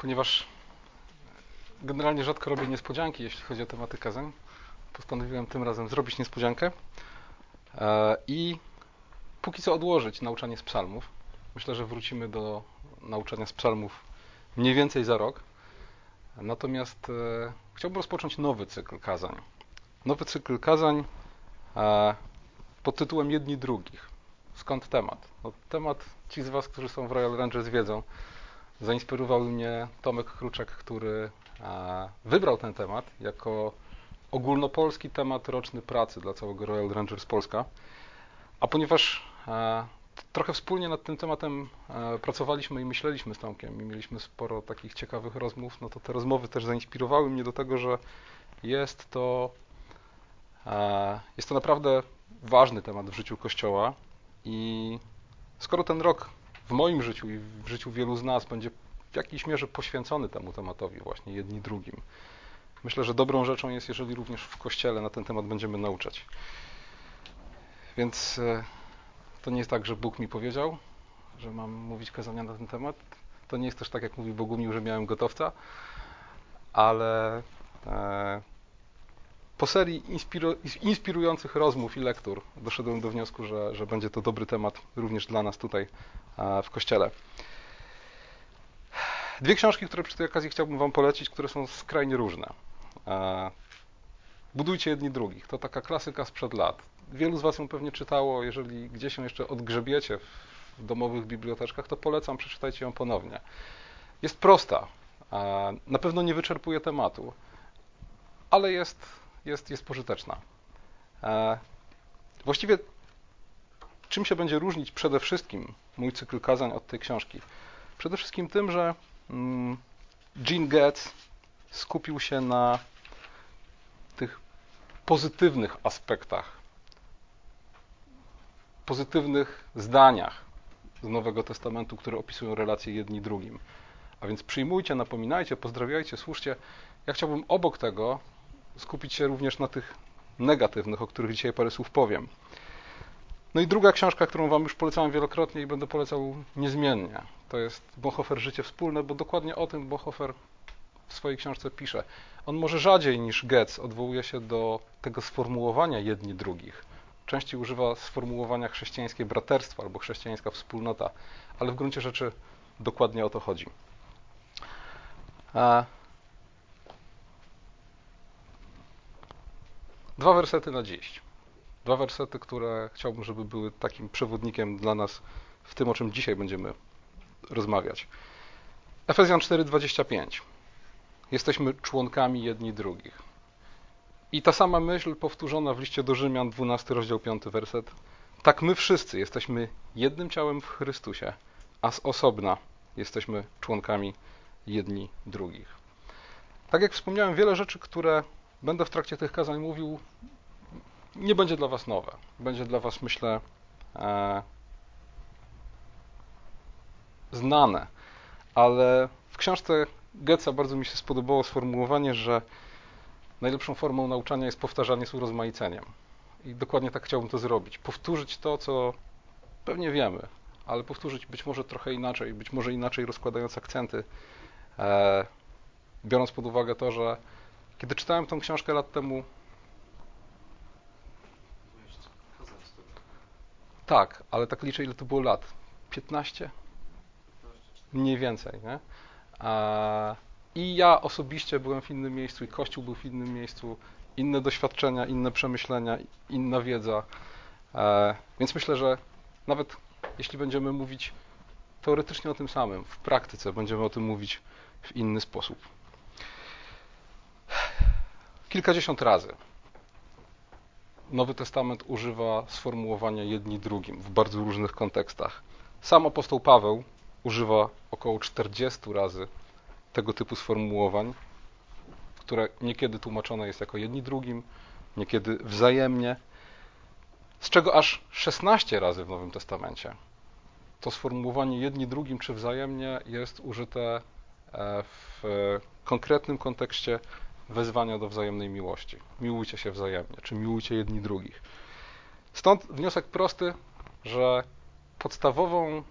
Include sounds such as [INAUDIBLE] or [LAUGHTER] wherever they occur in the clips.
ponieważ generalnie rzadko robię niespodzianki, jeśli chodzi o tematy kazań, postanowiłem tym razem zrobić niespodziankę e, i póki co odłożyć nauczanie z psalmów. Myślę, że wrócimy do nauczania z psalmów mniej więcej za rok. Natomiast e, chciałbym rozpocząć nowy cykl kazań. Nowy cykl kazań e, pod tytułem Jedni drugich. Skąd temat? No, temat ci z Was, którzy są w Royal Rangers wiedzą. Zainspirował mnie Tomek Kruczek, który wybrał ten temat jako ogólnopolski temat roczny pracy dla całego Royal Rangers Polska. A ponieważ trochę wspólnie nad tym tematem pracowaliśmy i myśleliśmy z Tomkiem i mieliśmy sporo takich ciekawych rozmów, no to te rozmowy też zainspirowały mnie do tego, że jest to, jest to naprawdę ważny temat w życiu Kościoła i skoro ten rok w moim życiu i w życiu wielu z nas będzie w jakiejś mierze poświęcony temu tematowi, właśnie jedni drugim. Myślę, że dobrą rzeczą jest, jeżeli również w kościele na ten temat będziemy nauczać. Więc e, to nie jest tak, że Bóg mi powiedział, że mam mówić kazania na ten temat. To nie jest też tak, jak mówi Bogumił, że miałem gotowca, ale e, po serii inspiru inspirujących rozmów i lektur doszedłem do wniosku, że, że będzie to dobry temat również dla nas tutaj w kościele. Dwie książki, które przy tej okazji chciałbym Wam polecić, które są skrajnie różne. Budujcie jedni drugich. To taka klasyka sprzed lat. Wielu z Was ją pewnie czytało. Jeżeli gdzieś ją jeszcze odgrzebiecie w domowych biblioteczkach, to polecam, przeczytajcie ją ponownie. Jest prosta. Na pewno nie wyczerpuje tematu, ale jest jest, jest pożyteczna. E, właściwie czym się będzie różnić przede wszystkim mój cykl kazań od tej książki? Przede wszystkim tym, że mm, Gene Getz skupił się na tych pozytywnych aspektach, pozytywnych zdaniach z Nowego Testamentu, które opisują relacje jedni drugim. A więc przyjmujcie, napominajcie, pozdrawiajcie, słuszcie. Ja chciałbym obok tego skupić się również na tych negatywnych, o których dzisiaj parę słów powiem. No i druga książka, którą Wam już polecałem wielokrotnie i będę polecał niezmiennie, to jest Bonhoeffer Życie Wspólne, bo dokładnie o tym Bonhoeffer w swojej książce pisze. On może rzadziej niż Goetz odwołuje się do tego sformułowania jedni drugich. Częściej używa sformułowania chrześcijańskie braterstwo albo chrześcijańska wspólnota, ale w gruncie rzeczy dokładnie o to chodzi. Dwa wersety na dziś. Dwa wersety, które chciałbym, żeby były takim przewodnikiem dla nas w tym, o czym dzisiaj będziemy rozmawiać. Efezjan 4:25. Jesteśmy członkami jedni drugich. I ta sama myśl powtórzona w liście do Rzymian, 12 rozdział 5 werset. Tak my wszyscy jesteśmy jednym ciałem w Chrystusie, a z osobna jesteśmy członkami jedni drugich. Tak jak wspomniałem, wiele rzeczy, które będę w trakcie tych kazań mówił, nie będzie dla Was nowe. Będzie dla Was, myślę, e, znane. Ale w książce Goetza bardzo mi się spodobało sformułowanie, że najlepszą formą nauczania jest powtarzanie z urozmaiceniem. I dokładnie tak chciałbym to zrobić. Powtórzyć to, co pewnie wiemy, ale powtórzyć być może trochę inaczej, być może inaczej rozkładając akcenty, e, biorąc pod uwagę to, że kiedy czytałem tą książkę lat temu, tak, ale tak liczę, ile to było lat. 15? Mniej więcej, nie? I ja osobiście byłem w innym miejscu, i Kościół był w innym miejscu, inne doświadczenia, inne przemyślenia, inna wiedza. E, więc myślę, że nawet jeśli będziemy mówić teoretycznie o tym samym, w praktyce będziemy o tym mówić w inny sposób kilkadziesiąt razy. Nowy Testament używa sformułowania jedni drugim w bardzo różnych kontekstach. Sam apostoł Paweł używa około 40 razy tego typu sformułowań, które niekiedy tłumaczone jest jako jedni drugim, niekiedy wzajemnie, z czego aż 16 razy w Nowym Testamencie to sformułowanie jedni drugim czy wzajemnie jest użyte e, w konkretnym kontekście wezwania do wzajemnej miłości. Miłujcie się wzajemnie, czy miłujcie jedni drugich. Stąd wniosek prosty, że podstawową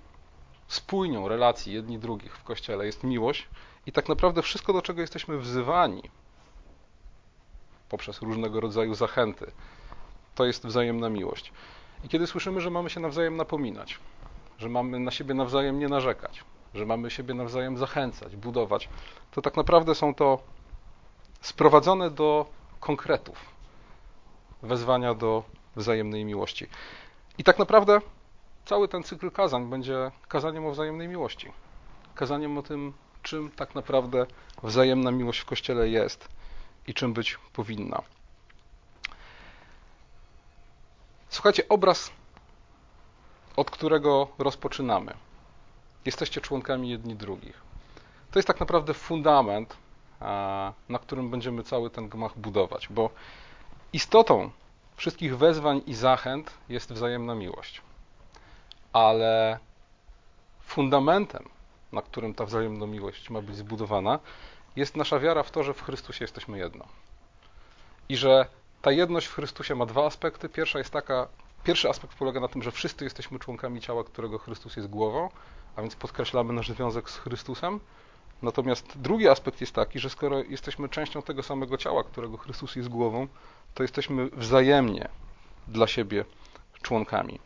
spójnią relacji jedni drugich w Kościele jest miłość I tak naprawdę wszystko, do czego jesteśmy wzywani poprzez różnego rodzaju zachęty, to jest wzajemna miłość. I kiedy słyszymy, że mamy się nawzajem napominać, że mamy na siebie nawzajem nie narzekać, że mamy siebie nawzajem zachęcać, budować, to tak naprawdę są to sprowadzone do konkretów wezwania do wzajemnej miłości. I tak naprawdę cały ten cykl kazań będzie kazaniem o wzajemnej miłości. Kazaniem o tym, czym tak naprawdę wzajemna miłość w Kościele jest i czym być powinna. Słuchajcie, obraz, od którego rozpoczynamy. Jesteście członkami jedni drugich. To jest tak naprawdę fundament, na którym będziemy cały ten gmach budować, bo istotą wszystkich wezwań i zachęt jest wzajemna miłość. Ale fundamentem, na którym ta wzajemna miłość ma być zbudowana, jest nasza wiara w to, że w Chrystusie jesteśmy jedno. I że ta jedność w Chrystusie ma dwa aspekty. Pierwsza jest taka, pierwszy aspekt polega na tym, że wszyscy jesteśmy członkami ciała, którego Chrystus jest głową, a więc podkreślamy nasz związek z Chrystusem. Natomiast drugi aspekt jest taki, że skoro jesteśmy częścią tego samego ciała, którego Chrystus jest głową, to jesteśmy wzajemnie dla siebie członkami.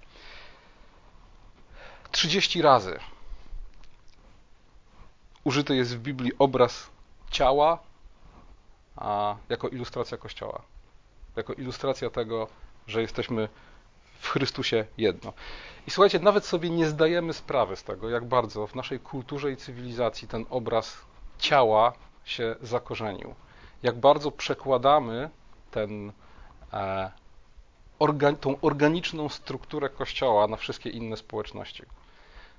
30 razy użyty jest w Biblii obraz ciała jako ilustracja Kościoła. Jako ilustracja tego, że jesteśmy w Chrystusie jedno. I słuchajcie, nawet sobie nie zdajemy sprawy z tego, jak bardzo w naszej kulturze i cywilizacji ten obraz ciała się zakorzenił. Jak bardzo przekładamy ten, e, organ, tą organiczną strukturę Kościoła na wszystkie inne społeczności.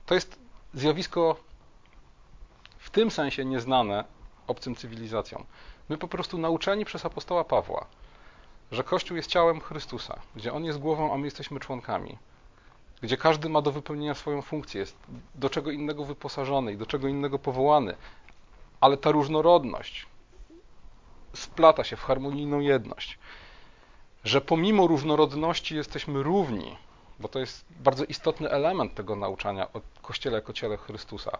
To jest zjawisko w tym sensie nieznane obcym cywilizacjom. My po prostu nauczeni przez apostoła Pawła, że Kościół jest ciałem Chrystusa, gdzie On jest głową, a my jesteśmy członkami, gdzie każdy ma do wypełnienia swoją funkcję, jest do czego innego wyposażony i do czego innego powołany, ale ta różnorodność splata się w harmonijną jedność, że pomimo różnorodności jesteśmy równi, bo to jest bardzo istotny element tego nauczania o Kościele jako ciele Chrystusa.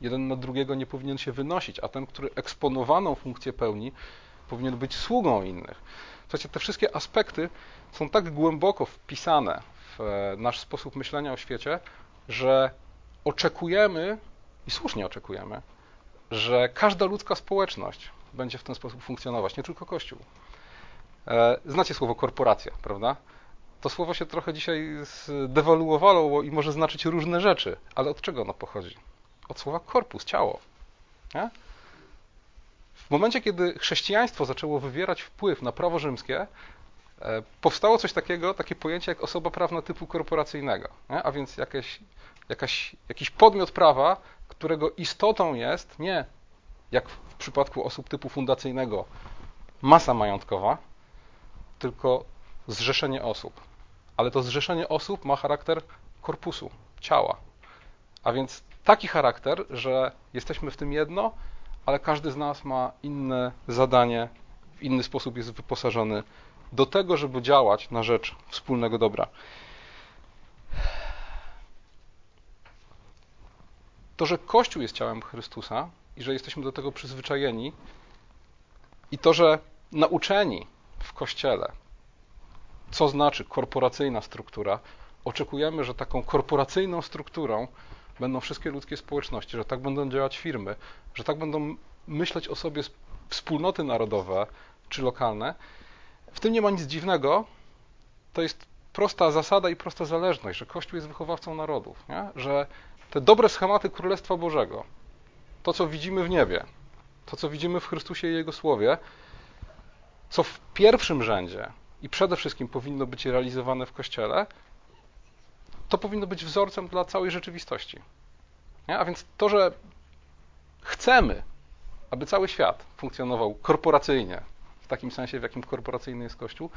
Jeden na drugiego nie powinien się wynosić, a ten, który eksponowaną funkcję pełni, powinien być sługą innych. Słuchajcie, te wszystkie aspekty są tak głęboko wpisane w e, nasz sposób myślenia o świecie, że oczekujemy, i słusznie oczekujemy, że każda ludzka społeczność będzie w ten sposób funkcjonować, nie tylko Kościół. E, znacie słowo korporacja, prawda? To słowo się trochę dzisiaj zdewaluowało i może znaczyć różne rzeczy, ale od czego ono pochodzi? Od słowa korpus, ciało. Nie? Momencie, kiedy chrześcijaństwo zaczęło wywierać wpływ na prawo rzymskie, e, powstało coś takiego, takie pojęcie jak osoba prawna typu korporacyjnego, nie? a więc jakieś, jakaś, jakiś podmiot prawa, którego istotą jest nie jak w przypadku osób typu fundacyjnego masa majątkowa, tylko zrzeszenie osób. Ale to zrzeszenie osób ma charakter korpusu, ciała. A więc taki charakter, że jesteśmy w tym jedno, ale każdy z nas ma inne zadanie, w inny sposób jest wyposażony do tego, żeby działać na rzecz wspólnego dobra. To, że Kościół jest ciałem Chrystusa i że jesteśmy do tego przyzwyczajeni, i to, że nauczeni w Kościele, co znaczy korporacyjna struktura, oczekujemy, że taką korporacyjną strukturą będą wszystkie ludzkie społeczności, że tak będą działać firmy, że tak będą myśleć o sobie wspólnoty narodowe czy lokalne. W tym nie ma nic dziwnego. To jest prosta zasada i prosta zależność, że Kościół jest wychowawcą narodów, nie? że te dobre schematy Królestwa Bożego, to co widzimy w niebie, to co widzimy w Chrystusie i Jego Słowie, co w pierwszym rzędzie i przede wszystkim powinno być realizowane w Kościele, to powinno być wzorcem dla całej rzeczywistości. Nie? A więc to, że chcemy, aby cały świat funkcjonował korporacyjnie, w takim sensie, w jakim korporacyjny jest Kościół,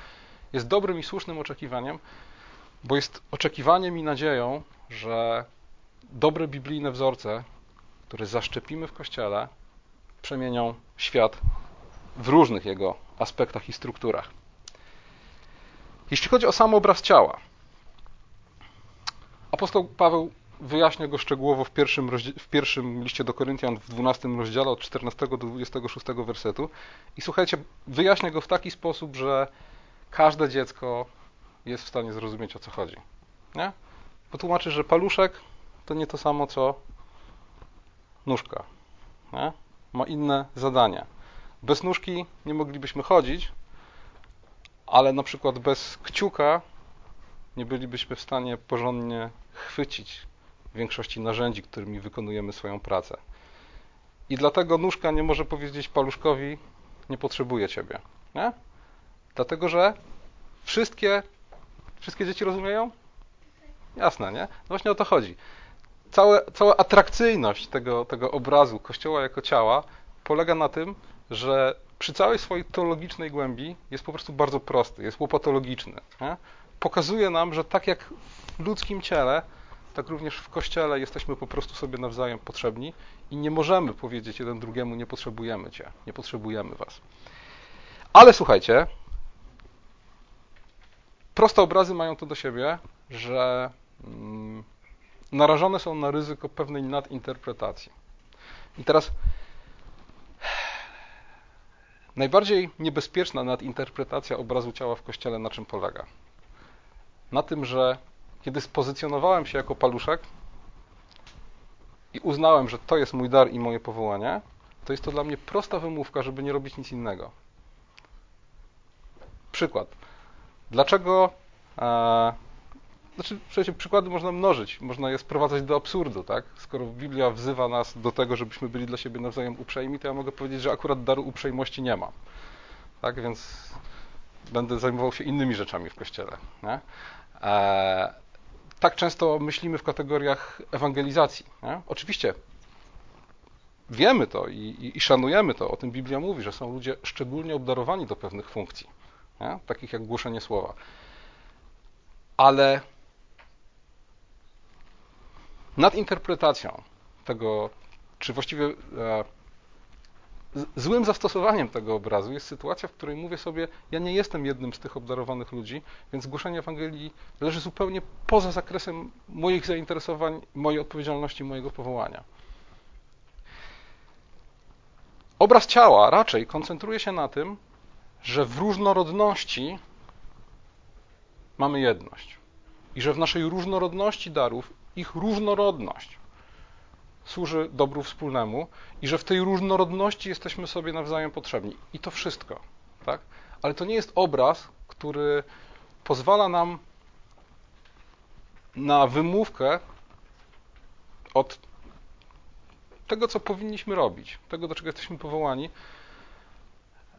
jest dobrym i słusznym oczekiwaniem, bo jest oczekiwaniem i nadzieją, że dobre biblijne wzorce, które zaszczepimy w Kościele, przemienią świat w różnych jego aspektach i strukturach. Jeśli chodzi o sam obraz ciała, apostoł Paweł wyjaśnia go szczegółowo w pierwszym, w pierwszym liście do Koryntian w 12 rozdziale od 14 do 26 wersetu. I słuchajcie, wyjaśnia go w taki sposób, że każde dziecko jest w stanie zrozumieć o co chodzi. Nie? Potłumaczy, że paluszek to nie to samo co nóżka. Nie? Ma inne zadania. Bez nóżki nie moglibyśmy chodzić, ale na przykład bez kciuka nie bylibyśmy w stanie porządnie chwycić większości narzędzi, którymi wykonujemy swoją pracę. I dlatego nóżka nie może powiedzieć paluszkowi, nie potrzebuję ciebie. Nie? Dlatego, że wszystkie, wszystkie dzieci rozumieją? Jasne, nie? No właśnie o to chodzi. Całe, cała atrakcyjność tego, tego obrazu Kościoła jako ciała polega na tym, że przy całej swojej teologicznej głębi jest po prostu bardzo prosty, jest łopatologiczny. Nie? Pokazuje nam, że tak jak w ludzkim ciele, tak również w Kościele jesteśmy po prostu sobie nawzajem potrzebni i nie możemy powiedzieć jeden drugiemu, nie potrzebujemy Cię, nie potrzebujemy Was. Ale słuchajcie, proste obrazy mają to do siebie, że mm, narażone są na ryzyko pewnej nadinterpretacji. I teraz najbardziej niebezpieczna nadinterpretacja obrazu ciała w Kościele na czym polega? Na tym, że kiedy spozycjonowałem się jako paluszek i uznałem, że to jest mój dar i moje powołanie, to jest to dla mnie prosta wymówka, żeby nie robić nic innego. Przykład. Dlaczego. E, znaczy, przecież przykłady można mnożyć, można je sprowadzać do absurdu, tak? Skoro Biblia wzywa nas do tego, żebyśmy byli dla siebie nawzajem uprzejmi, to ja mogę powiedzieć, że akurat daru uprzejmości nie mam. Tak, więc będę zajmował się innymi rzeczami w kościele. Nie? E, tak często myślimy w kategoriach ewangelizacji. Nie? Oczywiście wiemy to i, i, i, szanujemy to, o tym Biblia mówi, że są ludzie szczególnie obdarowani do pewnych funkcji, nie? takich jak głoszenie słowa. Ale nad interpretacją tego, czy właściwie e, złym zastosowaniem tego obrazu jest sytuacja, w której mówię sobie, ja nie jestem jednym z tych obdarowanych ludzi, więc głoszenie Ewangelii leży zupełnie poza zakresem moich zainteresowań, mojej odpowiedzialności, mojego powołania. Obraz ciała raczej koncentruje się na tym, że w różnorodności mamy jedność. I że w naszej różnorodności darów ich różnorodność służy dobru wspólnemu i że w tej różnorodności jesteśmy sobie nawzajem potrzebni. I to wszystko. Tak? Ale to nie jest obraz, który pozwala nam na wymówkę od tego, co powinniśmy robić, tego, do czego jesteśmy powołani,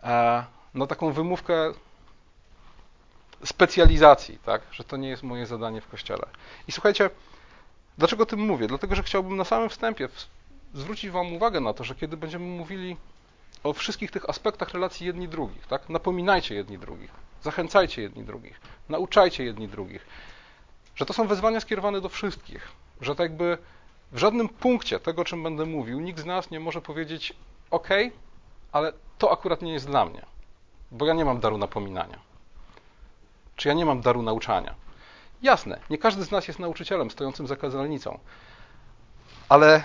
e, na taką wymówkę specjalizacji, tak? że to nie jest moje zadanie w kościele. I słuchajcie, Dlaczego o tym mówię? Dlatego, że chciałbym na samym wstępie zwrócić Wam uwagę na to, że kiedy będziemy mówili o wszystkich tych aspektach relacji jedni drugich, tak? napominajcie jedni drugich, zachęcajcie jedni drugich, nauczajcie jedni drugich, że to są wezwania skierowane do wszystkich, że tak jakby w żadnym punkcie tego, czym będę mówił, nikt z nas nie może powiedzieć OK, ale to akurat nie jest dla mnie, bo ja nie mam daru napominania, czy ja nie mam daru nauczania. Jasne, nie każdy z nas jest nauczycielem stojącym za kazalnicą, ale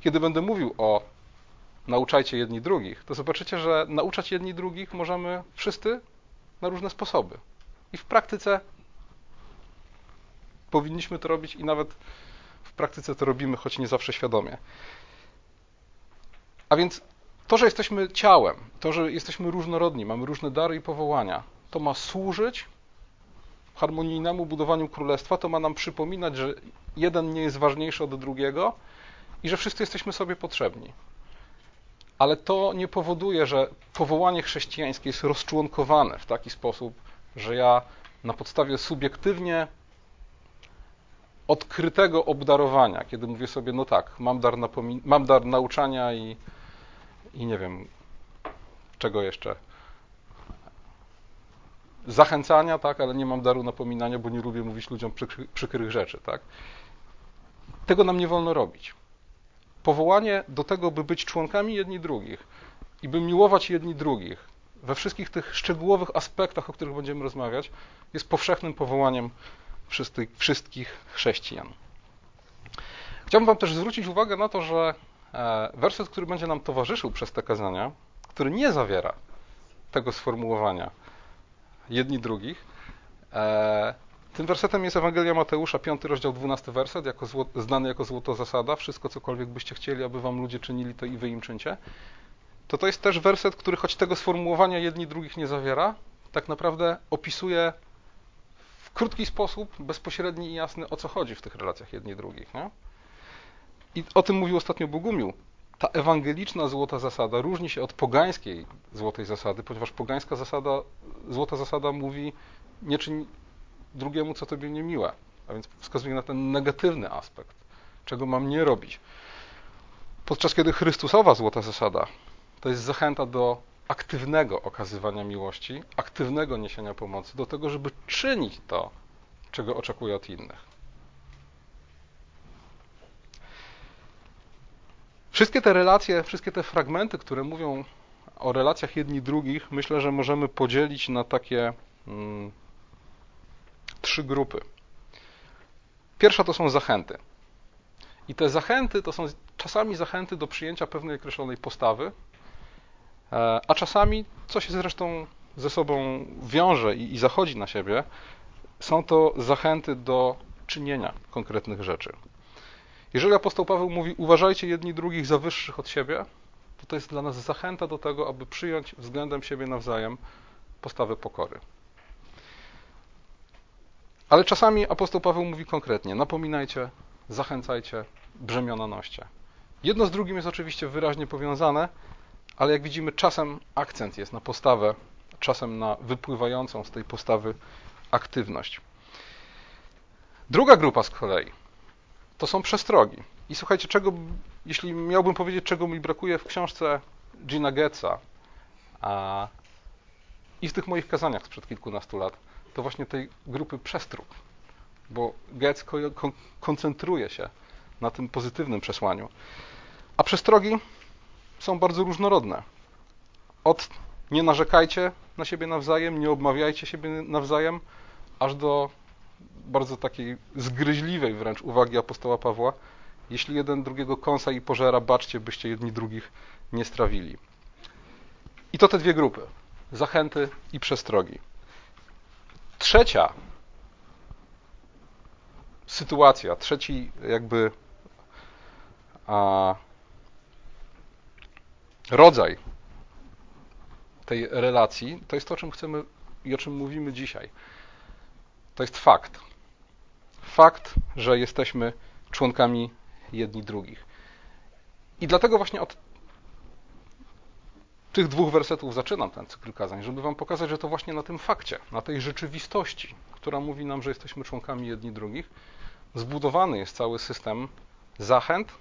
kiedy będę mówił o nauczajcie jedni drugich, to zobaczycie, że nauczać jedni drugich możemy wszyscy na różne sposoby. I w praktyce powinniśmy to robić i nawet w praktyce to robimy, choć nie zawsze świadomie. A więc to, że jesteśmy ciałem, to, że jesteśmy różnorodni, mamy różne dary i powołania, to ma służyć harmonijnemu budowaniu królestwa, to ma nam przypominać, że jeden nie jest ważniejszy od drugiego i że wszyscy jesteśmy sobie potrzebni. Ale to nie powoduje, że powołanie chrześcijańskie jest rozczłonkowane w taki sposób, że ja na podstawie subiektywnie odkrytego obdarowania, kiedy mówię sobie, no tak, mam dar, mam dar nauczania i, i nie wiem, czego jeszcze, zachęcania, tak, ale nie mam daru napominania, bo nie lubię mówić ludziom przykry, przykrych rzeczy, tak. Tego nam nie wolno robić. Powołanie do tego, by być członkami jedni drugich i by miłować jedni drugich we wszystkich tych szczegółowych aspektach, o których będziemy rozmawiać, jest powszechnym powołaniem wszystkich, chrześcijan. Chciałbym Wam też zwrócić uwagę na to, że e, werset, który będzie nam towarzyszył przez te kazania, który nie zawiera tego sformułowania jedni drugich, e, tym wersetem jest Ewangelia Mateusza, 5 rozdział, 12 werset, jako znany jako złoto zasada. Wszystko, cokolwiek byście chcieli, aby wam ludzie czynili, to i wy im czyńcie. To to jest też werset, który choć tego sformułowania jedni drugich nie zawiera, tak naprawdę opisuje w krótki sposób, bezpośredni i jasny, o co chodzi w tych relacjach jedni drugich. Nie? I o tym mówił ostatnio Bogumił. Ta ewangeliczna złota zasada różni się od pogańskiej złotej zasady, ponieważ pogańska zasada, złota zasada mówi nie czyń drugiemu, co tobie niemiłe. A więc wskazuje na ten negatywny aspekt, czego mam nie robić. Podczas kiedy Chrystusowa złota zasada to jest zachęta do aktywnego okazywania miłości, aktywnego niesienia pomocy, do tego, żeby czynić to, czego oczekuje od innych. Wszystkie te relacje, wszystkie te fragmenty, które mówią o relacjach jedni drugich, myślę, że możemy podzielić na takie mm, trzy grupy. Pierwsza to są zachęty. I te zachęty to są czasami zachęty do przyjęcia pewnej określonej postawy, e, a czasami, co się zresztą ze sobą wiąże i, i zachodzi na siebie, są to zachęty do czynienia konkretnych rzeczy. Jeżeli apostoł Paweł mówi, uważajcie jedni drugich za wyższych od siebie, to to jest dla nas zachęta do tego, aby przyjąć względem siebie nawzajem postawę pokory. Ale czasami apostoł Paweł mówi konkretnie: napominajcie, zachęcajcie, brzemiona noście. Jedno z drugim jest oczywiście wyraźnie powiązane, ale jak widzimy, czasem akcent jest na postawę, czasem na wypływającą z tej postawy aktywność. Druga grupa z kolei to są przestrogi. I słuchajcie, czego, jeśli miałbym powiedzieć, czego mi brakuje w książce Gina Getza a, i w tych moich kazaniach sprzed kilkunastu lat, to właśnie tej grupy przestróg, bo Goetz koncentruje się na tym pozytywnym przesłaniu. A przestrogi są bardzo różnorodne. Od nie narzekajcie na siebie nawzajem, nie obmawiajcie siebie nawzajem, aż do bardzo takiej zgryźliwej wręcz uwagi apostoła Pawła. Jeśli jeden drugiego kąsa i pożera, baczcie, byście jedni drugich nie strawili. I to te dwie grupy: zachęty i przestrogi. Trzecia sytuacja, trzeci jakby a, rodzaj tej relacji, to jest to, o czym chcemy i o czym mówimy dzisiaj. To jest fakt. Fakt, że jesteśmy członkami jedni drugich. I dlatego właśnie od tych dwóch wersetów zaczynam ten cykl kazań, żeby wam pokazać, że to właśnie na tym fakcie, na tej rzeczywistości, która mówi nam, że jesteśmy członkami jedni drugich, zbudowany jest cały system zachęt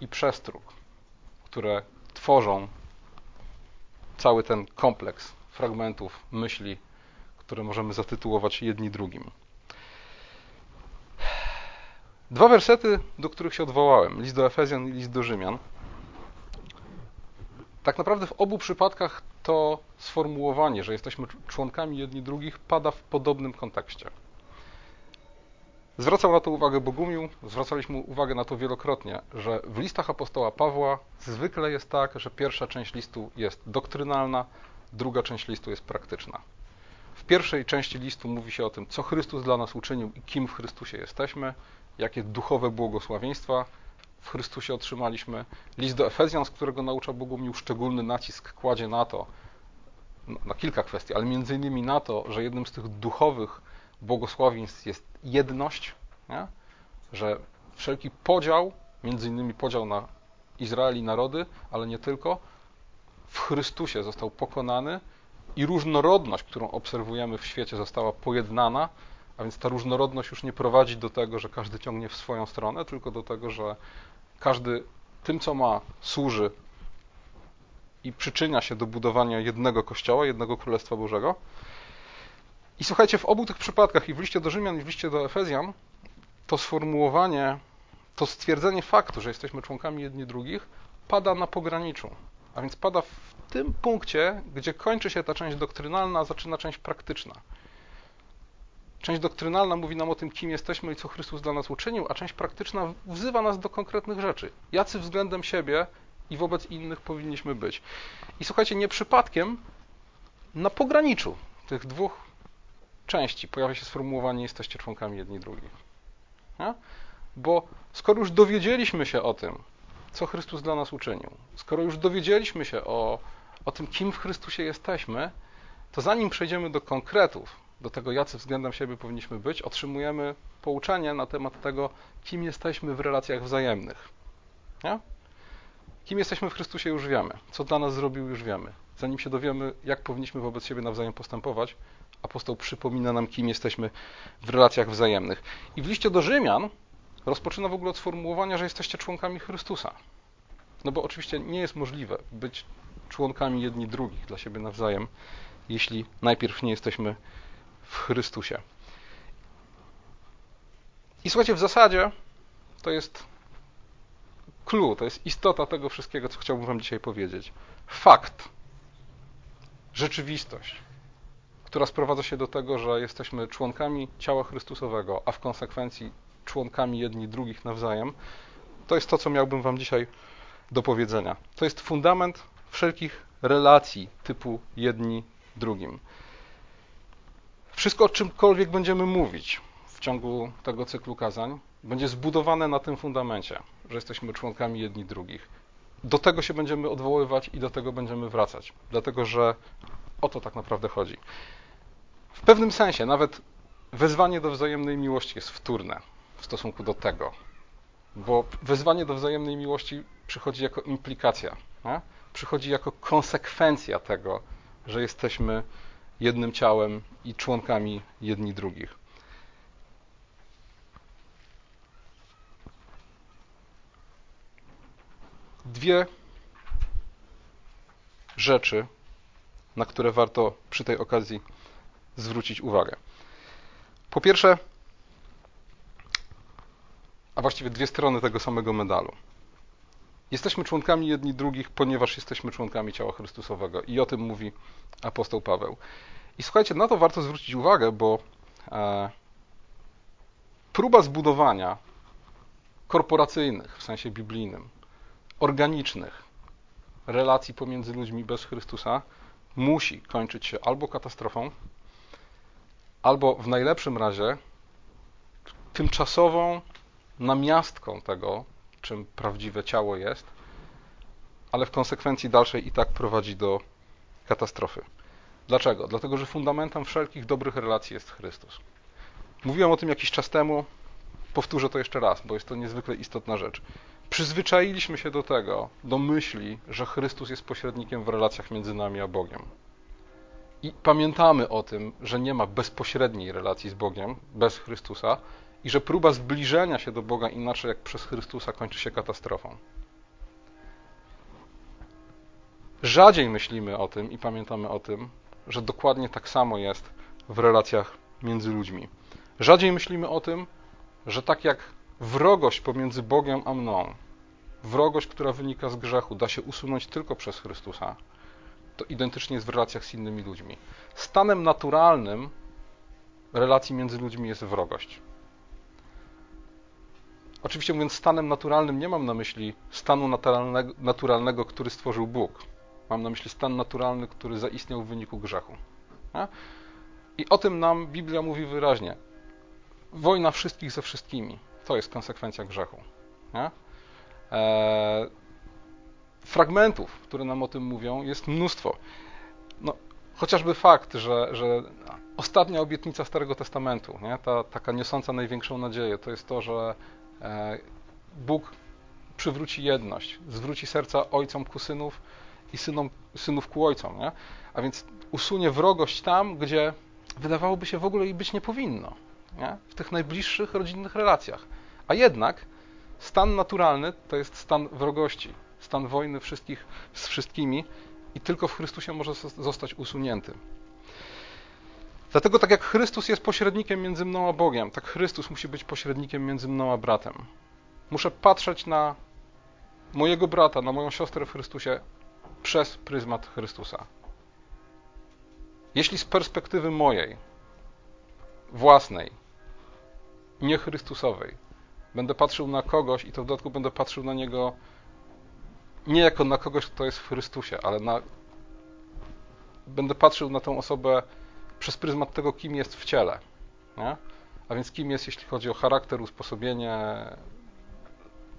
i przestróg, które tworzą cały ten kompleks fragmentów myśli, które możemy zatytułować jedni drugim. Dwa wersety, do których się odwołałem, list do Efezjan i list do Rzymian, tak naprawdę w obu przypadkach to sformułowanie, że jesteśmy członkami jedni drugich, pada w podobnym kontekście. Zwracał na to uwagę Bogumił, zwracaliśmy uwagę na to wielokrotnie, że w listach apostoła Pawła zwykle jest tak, że pierwsza część listu jest doktrynalna, druga część listu jest praktyczna. W pierwszej części listu mówi się o tym, co Chrystus dla nas uczynił i kim w Chrystusie jesteśmy, jakie duchowe błogosławieństwa w Chrystusie otrzymaliśmy. List do Efezjan, z którego naucza Bogumił, szczególny nacisk kładzie na to, na kilka kwestii, ale między innymi na to, że jednym z tych duchowych błogosławieństw jest jedność, nie? że wszelki podział, między innymi podział na Izrael i narody, ale nie tylko, w Chrystusie został pokonany i różnorodność, którą obserwujemy w świecie, została pojednana, a więc ta różnorodność już nie prowadzi do tego, że każdy ciągnie w swoją stronę, tylko do tego, że każdy tym, co ma, służy i przyczynia się do budowania jednego Kościoła, jednego Królestwa Bożego. I słuchajcie, w obu tych przypadkach, i w liście do Rzymian, i w liście do Efezjan, to sformułowanie, to stwierdzenie faktu, że jesteśmy członkami jedni drugich, pada na pograniczu. A więc pada w tym punkcie, gdzie kończy się ta część doktrynalna, zaczyna część praktyczna. Część doktrynalna mówi nam o tym, kim jesteśmy i co Chrystus dla nas uczynił, a część praktyczna wzywa nas do konkretnych rzeczy. Jacy względem siebie i wobec innych powinniśmy być. I słuchajcie, nie przypadkiem na pograniczu tych dwóch części pojawia się sformułowanie jesteście członkami jedni drugich. Nie? Bo skoro już dowiedzieliśmy się o tym, co Chrystus dla nas uczynił, skoro już dowiedzieliśmy się o, o tym, kim w Chrystusie jesteśmy, to zanim przejdziemy do konkretów, do tego, jacy względem siebie powinniśmy być, otrzymujemy pouczenie na temat tego, kim jesteśmy w relacjach wzajemnych. Nie? Kim jesteśmy w Chrystusie już wiemy, co dla nas zrobił już wiemy. Zanim się dowiemy, jak powinniśmy wobec siebie nawzajem postępować, apostoł przypomina nam, kim jesteśmy w relacjach wzajemnych. I w liście do Rzymian rozpoczyna w ogóle od sformułowania, że jesteście członkami Chrystusa. No bo oczywiście nie jest możliwe być członkami jedni drugich dla siebie nawzajem, jeśli najpierw nie jesteśmy w Chrystusie. I słuchajcie, w zasadzie to jest clue, to jest istota tego wszystkiego, co chciałbym Wam dzisiaj powiedzieć. Fakt, rzeczywistość, która sprowadza się do tego, że jesteśmy członkami ciała Chrystusowego, a w konsekwencji członkami jedni drugich nawzajem, to jest to, co miałbym Wam dzisiaj do powiedzenia. To jest fundament wszelkich relacji typu jedni drugim. Wszystko, o czymkolwiek będziemy mówić w ciągu tego cyklu kazań, będzie zbudowane na tym fundamencie, że jesteśmy członkami jedni drugich. Do tego się będziemy odwoływać i do tego będziemy wracać, dlatego że o to tak naprawdę chodzi. W pewnym sensie nawet wezwanie do wzajemnej miłości jest wtórne w stosunku do tego, bo wezwanie do wzajemnej miłości przychodzi jako implikacja, nie? przychodzi jako konsekwencja tego, że jesteśmy jednym ciałem i członkami jedni drugich. Dwie rzeczy, na które warto przy tej okazji zwrócić uwagę. Po pierwsze, a właściwie dwie strony tego samego medalu. Jesteśmy członkami jedni drugich, ponieważ jesteśmy członkami ciała Chrystusowego. I o tym mówi apostoł Paweł. I słuchajcie, na to warto zwrócić uwagę, bo e, próba zbudowania korporacyjnych, w sensie biblijnym, organicznych relacji pomiędzy ludźmi bez Chrystusa musi kończyć się albo katastrofą, albo w najlepszym razie tymczasową namiastką tego, czym prawdziwe ciało jest, ale w konsekwencji dalszej i tak prowadzi do katastrofy. Dlaczego? Dlatego, że fundamentem wszelkich dobrych relacji jest Chrystus. Mówiłem o tym jakiś czas temu, powtórzę to jeszcze raz, bo jest to niezwykle istotna rzecz. Przyzwyczailiśmy się do tego, do myśli, że Chrystus jest pośrednikiem w relacjach między nami a Bogiem. I pamiętamy o tym, że nie ma bezpośredniej relacji z Bogiem bez Chrystusa i że próba zbliżenia się do Boga inaczej jak przez Chrystusa kończy się katastrofą. Rzadziej myślimy o tym i pamiętamy o tym, że dokładnie tak samo jest w relacjach między ludźmi. Rzadziej myślimy o tym, że tak jak wrogość pomiędzy Bogiem a mną, wrogość, która wynika z grzechu, da się usunąć tylko przez Chrystusa, to identycznie jest w relacjach z innymi ludźmi. Stanem naturalnym relacji między ludźmi jest wrogość. Oczywiście mówiąc stanem naturalnym, nie mam na myśli stanu naturalnego, naturalnego który stworzył Bóg. Mam na myśli stan naturalny, który zaistniał w wyniku grzechu. I o tym nam Biblia mówi wyraźnie. Wojna wszystkich ze wszystkimi to jest konsekwencja grzechu. Eee, fragmentów, które nam o tym mówią, jest mnóstwo. No, chociażby fakt, że, że ostatnia obietnica Starego Testamentu, nie? Ta, taka niosąca największą nadzieję, to jest to, że Bóg przywróci jedność, zwróci serca ojcom ku synów i synom, synów ku ojcom. Nie? A więc usunie wrogość tam, gdzie wydawałoby się w ogóle jej być nie powinno. Nie? W tych najbliższych rodzinnych relacjach. A jednak stan naturalny to jest stan wrogości, stan wojny wszystkich z wszystkimi i tylko w Chrystusie może zostać usunięty. Dlatego tak jak Chrystus jest pośrednikiem między mną a Bogiem, tak Chrystus musi być pośrednikiem między mną a bratem. Muszę patrzeć na mojego brata, na moją siostrę w Chrystusie przez pryzmat Chrystusa. Jeśli z perspektywy mojej własnej, nie Chrystusowej, będę patrzył na kogoś i to w dodatku będę patrzył na niego nie jako na kogoś, kto jest w Chrystusie, ale na będę patrzył na tą osobę przez pryzmat tego, kim jest w ciele. Nie? A więc kim jest, jeśli chodzi o charakter, usposobienie,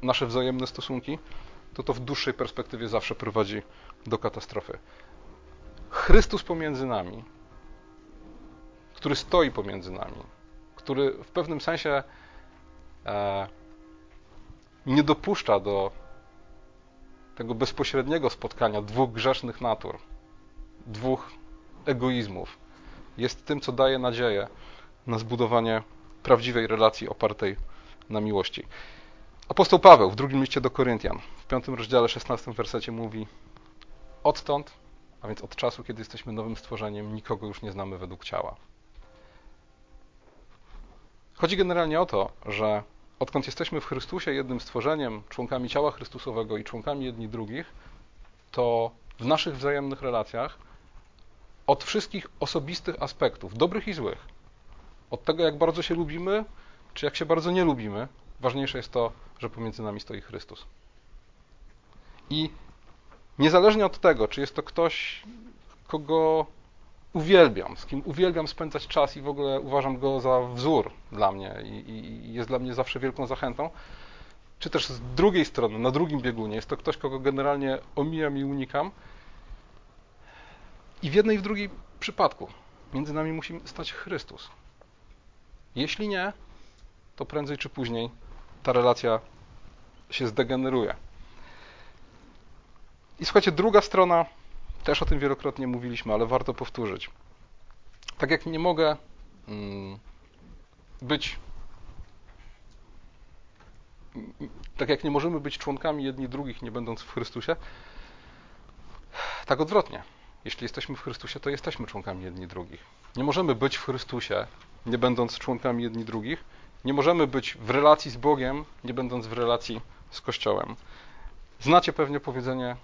nasze wzajemne stosunki, to to w dłuższej perspektywie zawsze prowadzi do katastrofy. Chrystus pomiędzy nami, który stoi pomiędzy nami, który w pewnym sensie e, nie dopuszcza do tego bezpośredniego spotkania dwóch grzesznych natur, dwóch egoizmów, jest tym, co daje nadzieję na zbudowanie prawdziwej relacji opartej na miłości. Apostoł Paweł w drugim liście do Koryntian, w piątym rozdziale, szesnastym wersecie mówi Odtąd, a więc od czasu, kiedy jesteśmy nowym stworzeniem, nikogo już nie znamy według ciała. Chodzi generalnie o to, że odkąd jesteśmy w Chrystusie jednym stworzeniem, członkami ciała Chrystusowego i członkami jedni drugich, to w naszych wzajemnych relacjach od wszystkich osobistych aspektów, dobrych i złych, od tego, jak bardzo się lubimy, czy jak się bardzo nie lubimy, ważniejsze jest to, że pomiędzy nami stoi Chrystus. I niezależnie od tego, czy jest to ktoś, kogo uwielbiam, z kim uwielbiam spędzać czas i w ogóle uważam go za wzór dla mnie i, i jest dla mnie zawsze wielką zachętą, czy też z drugiej strony, na drugim biegunie, jest to ktoś, kogo generalnie omijam i unikam. I w jednej i w drugiej przypadku między nami musi stać Chrystus. Jeśli nie, to prędzej czy później ta relacja się zdegeneruje. I słuchajcie, druga strona, też o tym wielokrotnie mówiliśmy, ale warto powtórzyć. Tak jak nie mogę mm, być, tak jak nie możemy być członkami jedni drugich, nie będąc w Chrystusie, tak odwrotnie. Jeśli jesteśmy w Chrystusie, to jesteśmy członkami jedni drugich. Nie możemy być w Chrystusie, nie będąc członkami jedni drugich. Nie możemy być w relacji z Bogiem, nie będąc w relacji z Kościołem. Znacie pewnie powiedzenie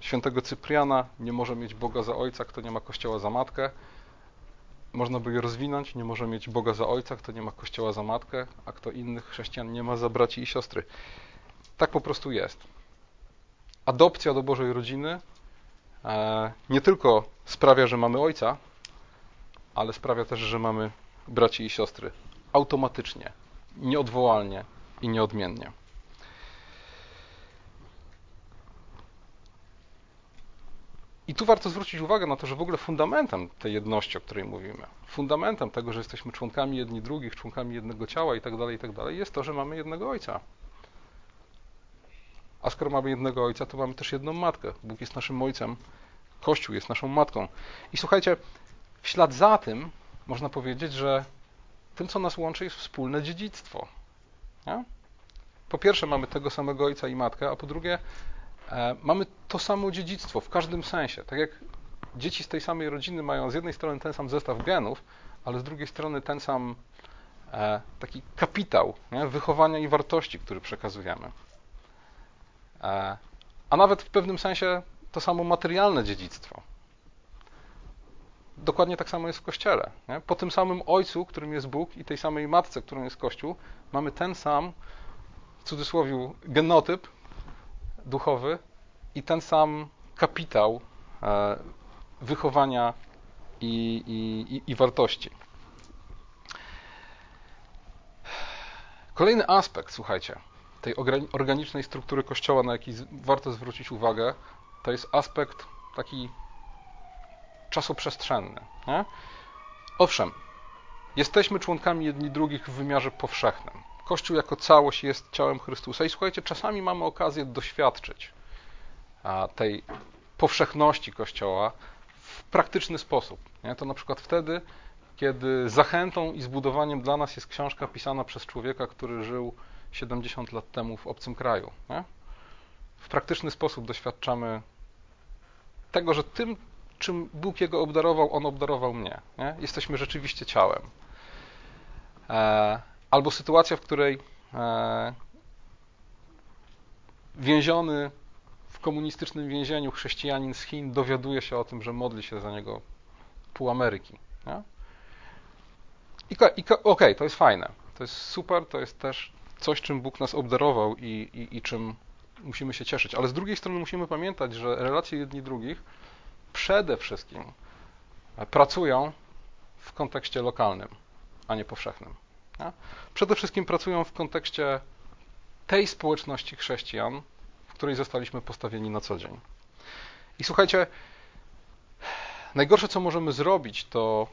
świętego Cypriana: Nie może mieć Boga za ojca, kto nie ma Kościoła za matkę. Można by je rozwinąć: Nie może mieć Boga za ojca, kto nie ma Kościoła za matkę, a kto innych chrześcijan nie ma za braci i siostry. Tak po prostu jest. Adopcja do Bożej rodziny nie tylko sprawia, że mamy ojca, ale sprawia też, że mamy braci i siostry. Automatycznie, nieodwołalnie i nieodmiennie. I tu warto zwrócić uwagę na to, że w ogóle fundamentem tej jedności, o której mówimy, fundamentem tego, że jesteśmy członkami jedni drugich, członkami jednego ciała i tak dalej, i tak jest to, że mamy jednego Ojca. A skoro mamy jednego Ojca, to mamy też jedną Matkę. Bóg jest naszym Ojcem, Kościół jest naszą Matką. I słuchajcie, w ślad za tym można powiedzieć, że tym, co nas łączy, jest wspólne dziedzictwo. Nie? Po pierwsze, mamy tego samego ojca i matkę, a po drugie, e, mamy to samo dziedzictwo w każdym sensie. Tak jak dzieci z tej samej rodziny mają z jednej strony ten sam zestaw genów, ale z drugiej strony ten sam e, taki kapitał nie? wychowania i wartości, który przekazujemy. E, a nawet w pewnym sensie to samo materialne dziedzictwo. Dokładnie tak samo jest w Kościele. Nie? Po tym samym Ojcu, którym jest Bóg i tej samej Matce, którą jest Kościół, mamy ten sam, w cudzysłowie, genotyp duchowy i ten sam kapitał e, wychowania i, i, i wartości. Kolejny aspekt, słuchajcie, tej organicznej struktury Kościoła, na jaki warto zwrócić uwagę, to jest aspekt taki czasoprzestrzenny. Nie? Owszem, jesteśmy członkami jedni drugich w wymiarze powszechnym. Kościół jako całość jest ciałem Chrystusa i słuchajcie, czasami mamy okazję doświadczyć tej powszechności Kościoła w praktyczny sposób. Nie? To na przykład wtedy, kiedy zachętą i zbudowaniem dla nas jest książka pisana przez człowieka, który żył 70 lat temu w obcym kraju. Nie? W praktyczny sposób doświadczamy tego, że tym, czym Bóg jego obdarował, on obdarował mnie. Nie? Jesteśmy rzeczywiście ciałem. E, albo sytuacja, w której e, więziony w komunistycznym więzieniu chrześcijanin z Chin dowiaduje się o tym, że modli się za niego pół Ameryki. Nie? I, i okej, okay, to jest fajne. To jest super, to jest też coś, czym Bóg nas obdarował i, i, i czym musimy się cieszyć. Ale z drugiej strony musimy pamiętać, że relacje jedni drugich przede wszystkim pracują w kontekście lokalnym, a nie powszechnym. Nie? Przede wszystkim pracują w kontekście tej społeczności chrześcijan, w której zostaliśmy postawieni na co dzień. I słuchajcie, najgorsze, co możemy zrobić, to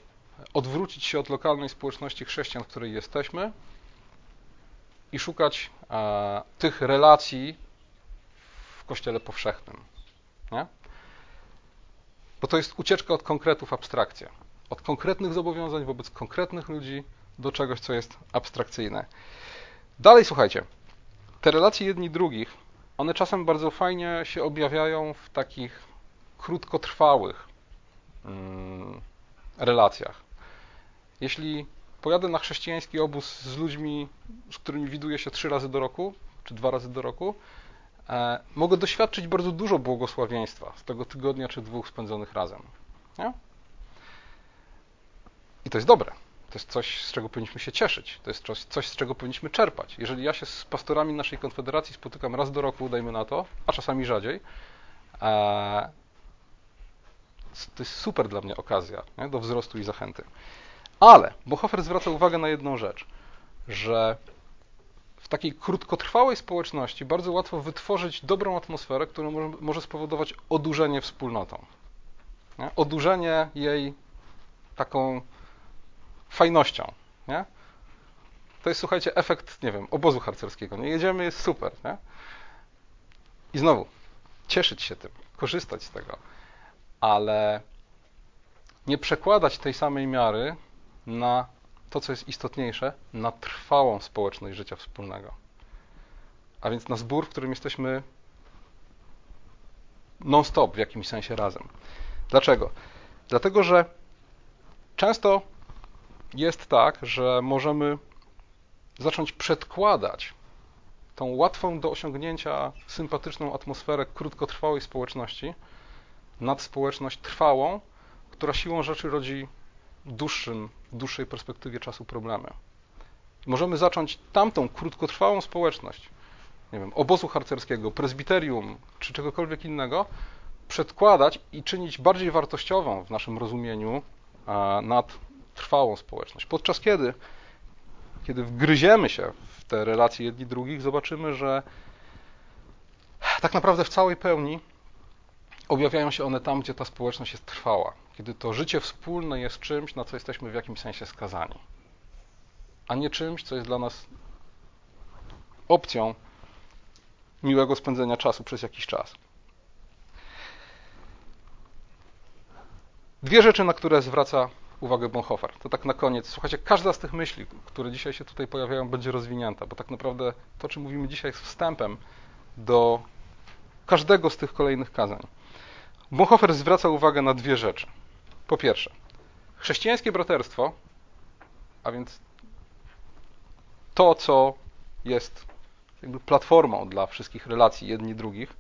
odwrócić się od lokalnej społeczności chrześcijan, w której jesteśmy i szukać e, tych relacji w kościele powszechnym. Nie? Bo to jest ucieczka od konkretów, abstrakcja. Od konkretnych zobowiązań wobec konkretnych ludzi do czegoś, co jest abstrakcyjne. Dalej słuchajcie. Te relacje jedni drugich, one czasem bardzo fajnie się objawiają w takich krótkotrwałych mm, relacjach. Jeśli pojadę na chrześcijański obóz z ludźmi, z którymi widuję się trzy razy do roku, czy dwa razy do roku, e, mogę doświadczyć bardzo dużo błogosławieństwa z tego tygodnia czy dwóch spędzonych razem. Nie? I to jest dobre. To jest coś, z czego powinniśmy się cieszyć. To jest coś, coś, z czego powinniśmy czerpać. Jeżeli ja się z pastorami naszej konfederacji spotykam raz do roku, dajmy na to, a czasami rzadziej, e, to jest super dla mnie okazja nie? do wzrostu i zachęty. Ale Bohofer zwraca uwagę na jedną rzecz, że w takiej krótkotrwałej społeczności bardzo łatwo wytworzyć dobrą atmosferę, która może spowodować odurzenie wspólnotą. Nie? Odurzenie jej taką fajnością. Nie? To jest, słuchajcie, efekt, nie wiem, obozu harcerskiego. Nie jedziemy, jest super. Nie? I znowu, cieszyć się tym, korzystać z tego, ale nie przekładać tej samej miary na to, co jest istotniejsze, na trwałą społeczność życia wspólnego. A więc na zbór, w którym jesteśmy non-stop w jakimś sensie razem. Dlaczego? Dlatego, że często jest tak, że możemy zacząć przedkładać tą łatwą do osiągnięcia sympatyczną atmosferę krótkotrwałej społeczności nad społeczność trwałą, która siłą rzeczy rodzi dłuższym, dłuższej perspektywie czasu problemy. Możemy zacząć tamtą krótkotrwałą społeczność, nie wiem, obozu harcerskiego, prezbiterium czy czegokolwiek innego, przedkładać i czynić bardziej wartościową w naszym rozumieniu nad trwałą społeczność. Podczas kiedy, kiedy wgryziemy się w te relacje jedni drugich, zobaczymy, że tak naprawdę w całej pełni objawiają się one tam, gdzie ta społeczność jest trwała, kiedy to życie wspólne jest czymś, na co jesteśmy w jakimś sensie skazani, a nie czymś, co jest dla nas opcją miłego spędzenia czasu przez jakiś czas. Dwie rzeczy, na które zwraca uwagę Bonhoeffer. To tak na koniec. Słuchajcie, każda z tych myśli, które dzisiaj się tutaj pojawiają, będzie rozwinięta, bo tak naprawdę to, czym mówimy dzisiaj, jest wstępem do każdego z tych kolejnych kazań. Bonhoeffer zwraca uwagę na dwie rzeczy. Po pierwsze, chrześcijańskie braterstwo, a więc to, co jest jakby platformą dla wszystkich relacji jedni drugich.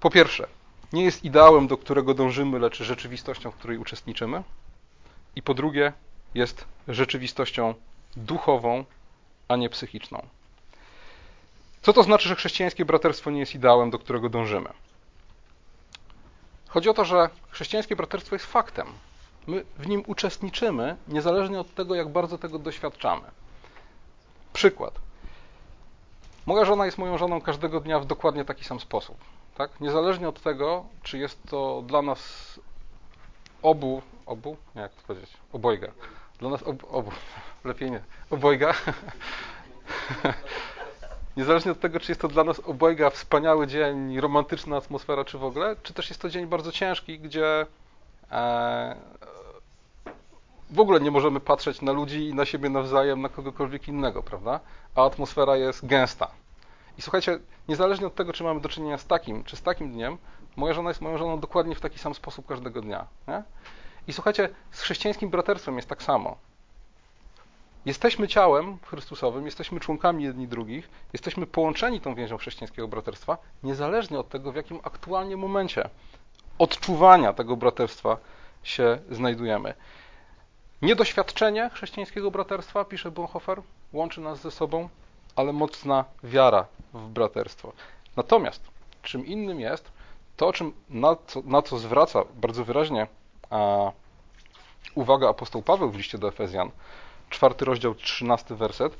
Po pierwsze, nie jest ideałem, do którego dążymy, lecz rzeczywistością, w której uczestniczymy. I po drugie, jest rzeczywistością duchową, a nie psychiczną. Co to znaczy, że chrześcijańskie braterstwo nie jest ideałem, do którego dążymy? Chodzi o to, że chrześcijańskie braterstwo jest faktem. My w nim uczestniczymy, niezależnie od tego, jak bardzo tego doświadczamy. Przykład. Moja żona jest moją żoną każdego dnia w dokładnie taki sam sposób. Tak? Niezależnie od tego, czy jest to dla nas obu, obu, jak to powiedzieć, obojga. Dla nas ob, obu, [LAUGHS] lepiej nie, obojga. [LAUGHS] Niezależnie od tego, czy jest to dla nas obojga wspaniały dzień, romantyczna atmosfera, czy w ogóle, czy też jest to dzień bardzo ciężki, gdzie e, w ogóle nie możemy patrzeć na ludzi i na siebie nawzajem, na kogokolwiek innego, prawda? A atmosfera jest gęsta. I słuchajcie, niezależnie od tego, czy mamy do czynienia z takim, czy z takim dniem, moja żona jest moją żoną dokładnie w taki sam sposób każdego dnia. Nie? I słuchajcie, z chrześcijańskim braterstwem jest tak samo. Jesteśmy ciałem Chrystusowym, jesteśmy członkami jedni drugich, jesteśmy połączeni tą więzią chrześcijańskiego braterstwa, niezależnie od tego, w jakim aktualnie momencie odczuwania tego braterstwa się znajdujemy. Niedoświadczenie chrześcijańskiego braterstwa, pisze Bonhoeffer, łączy nas ze sobą, ale mocna wiara w braterstwo. Natomiast czym innym jest to, czym, na, co, na co zwraca bardzo wyraźnie a, uwaga apostoł Paweł w liście do Efezjan, czwarty rozdział, trzynasty werset,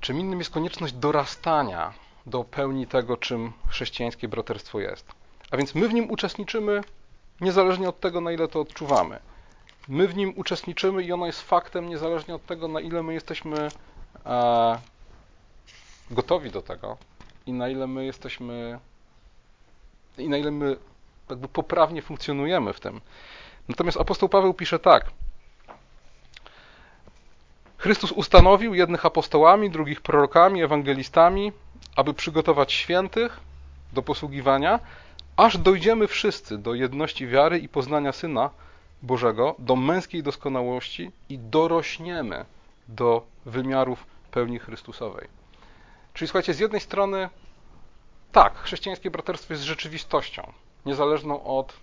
czym innym jest konieczność dorastania do pełni tego, czym chrześcijańskie braterstwo jest. A więc my w nim uczestniczymy niezależnie od tego, na ile to odczuwamy. My w nim uczestniczymy i ono jest faktem niezależnie od tego, na ile my jesteśmy e, gotowi do tego i na ile my jesteśmy i na ile my jakby poprawnie funkcjonujemy w tym. Natomiast apostoł Paweł pisze tak. Chrystus ustanowił jednych apostołami, drugich prorokami, ewangelistami, aby przygotować świętych do posługiwania, aż dojdziemy wszyscy do jedności wiary i poznania Syna Bożego, do męskiej doskonałości i dorośniemy do wymiarów pełni Chrystusowej. Czyli słuchajcie, z jednej strony tak, chrześcijańskie braterstwo jest rzeczywistością, niezależną od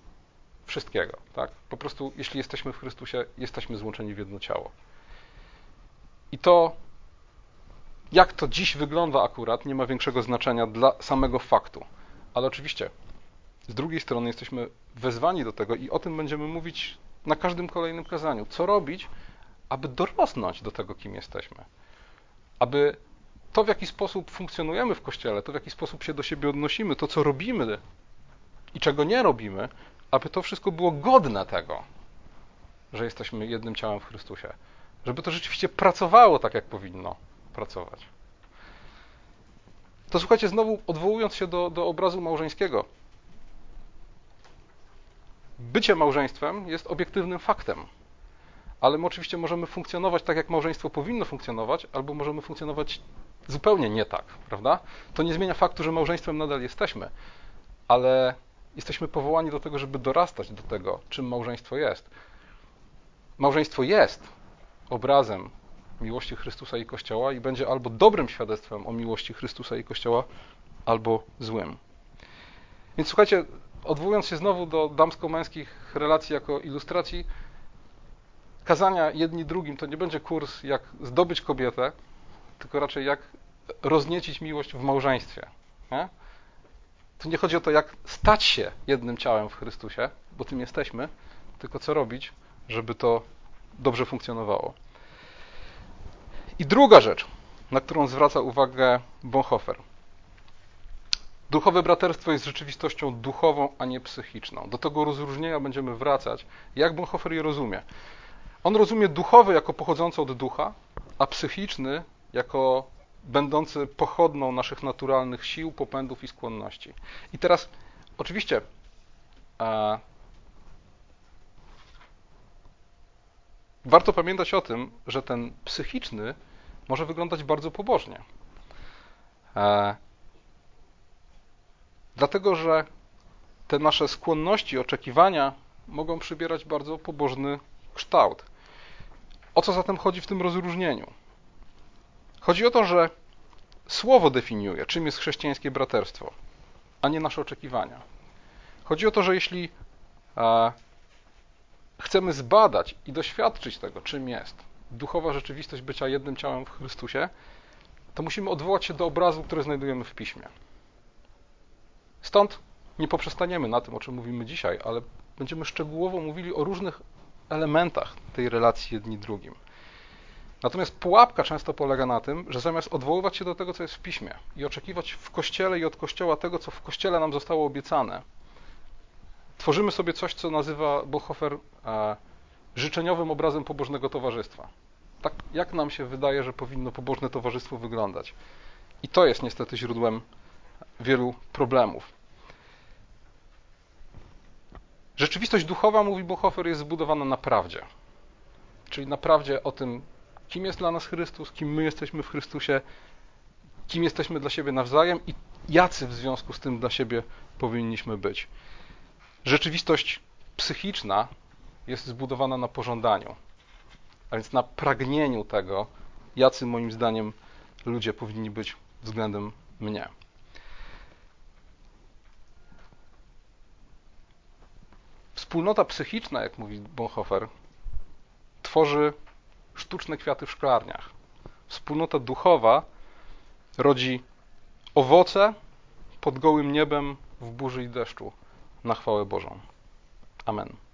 wszystkiego. Tak? Po prostu, jeśli jesteśmy w Chrystusie, jesteśmy złączeni w jedno ciało. I to, jak to dziś wygląda akurat, nie ma większego znaczenia dla samego faktu. Ale oczywiście, z drugiej strony jesteśmy wezwani do tego i o tym będziemy mówić na każdym kolejnym kazaniu. Co robić, aby dorosnąć do tego, kim jesteśmy? Aby to, w jaki sposób funkcjonujemy w Kościele, to, w jaki sposób się do siebie odnosimy, to, co robimy i czego nie robimy, aby to wszystko było godne tego, że jesteśmy jednym ciałem w Chrystusie. Żeby to rzeczywiście pracowało tak, jak powinno pracować. To słuchajcie, znowu odwołując się do, do obrazu małżeńskiego. Bycie małżeństwem jest obiektywnym faktem, ale my oczywiście możemy funkcjonować tak, jak małżeństwo powinno funkcjonować, albo możemy funkcjonować zupełnie nie tak, prawda? To nie zmienia faktu, że małżeństwem nadal jesteśmy, ale jesteśmy powołani do tego, żeby dorastać do tego, czym małżeństwo jest. Małżeństwo jest obrazem miłości Chrystusa i Kościoła i będzie albo dobrym świadectwem o miłości Chrystusa i Kościoła, albo złym. Więc słuchajcie, odwołując się znowu do damsko-męskich relacji jako ilustracji, kazania jedni drugim to nie będzie kurs, jak zdobyć kobietę, tylko raczej jak rozniecić miłość w małżeństwie. Nie? Tu nie chodzi o to, jak stać się jednym ciałem w Chrystusie, bo tym jesteśmy, tylko co robić, żeby to dobrze funkcjonowało. I druga rzecz, na którą zwraca uwagę Bonhoeffer. Duchowe braterstwo jest rzeczywistością duchową, a nie psychiczną. Do tego rozróżnienia będziemy wracać. Jak Bonhoeffer je rozumie? On rozumie duchowy jako pochodzący od ducha, a psychiczny jako będący pochodną naszych naturalnych sił, popędów i skłonności. I teraz, oczywiście, warto pamiętać o tym, że ten psychiczny może wyglądać bardzo pobożnie. E, dlatego, że te nasze skłonności, oczekiwania mogą przybierać bardzo pobożny kształt. O co zatem chodzi w tym rozróżnieniu? Chodzi o to, że słowo definiuje, czym jest chrześcijańskie braterstwo, a nie nasze oczekiwania. Chodzi o to, że jeśli e, chcemy zbadać i doświadczyć tego, czym jest duchowa rzeczywistość bycia jednym ciałem w Chrystusie, to musimy odwołać się do obrazu, który znajdujemy w piśmie. Stąd nie poprzestaniemy na tym, o czym mówimy dzisiaj, ale będziemy szczegółowo mówili o różnych elementach tej relacji jedni drugim. Natomiast pułapka często polega na tym, że zamiast odwoływać się do tego, co jest w piśmie i oczekiwać w kościele i od kościoła tego, co w kościele nam zostało obiecane, tworzymy sobie coś, co nazywa Bonhoeffer e, życzeniowym obrazem pobożnego towarzystwa. Tak jak nam się wydaje, że powinno pobożne towarzystwo wyglądać. I to jest niestety źródłem wielu problemów. Rzeczywistość duchowa, mówi Bonhoeffer, jest zbudowana na prawdzie. Czyli na prawdzie o tym, kim jest dla nas Chrystus, kim my jesteśmy w Chrystusie, kim jesteśmy dla siebie nawzajem i jacy w związku z tym dla siebie powinniśmy być. Rzeczywistość psychiczna jest zbudowana na pożądaniu, a więc na pragnieniu tego, jacy moim zdaniem ludzie powinni być względem mnie. Wspólnota psychiczna, jak mówi Bonhoeffer, tworzy sztuczne kwiaty w szklarniach. Wspólnota duchowa rodzi owoce pod gołym niebem w burzy i deszczu na chwałę Bożą. Amen.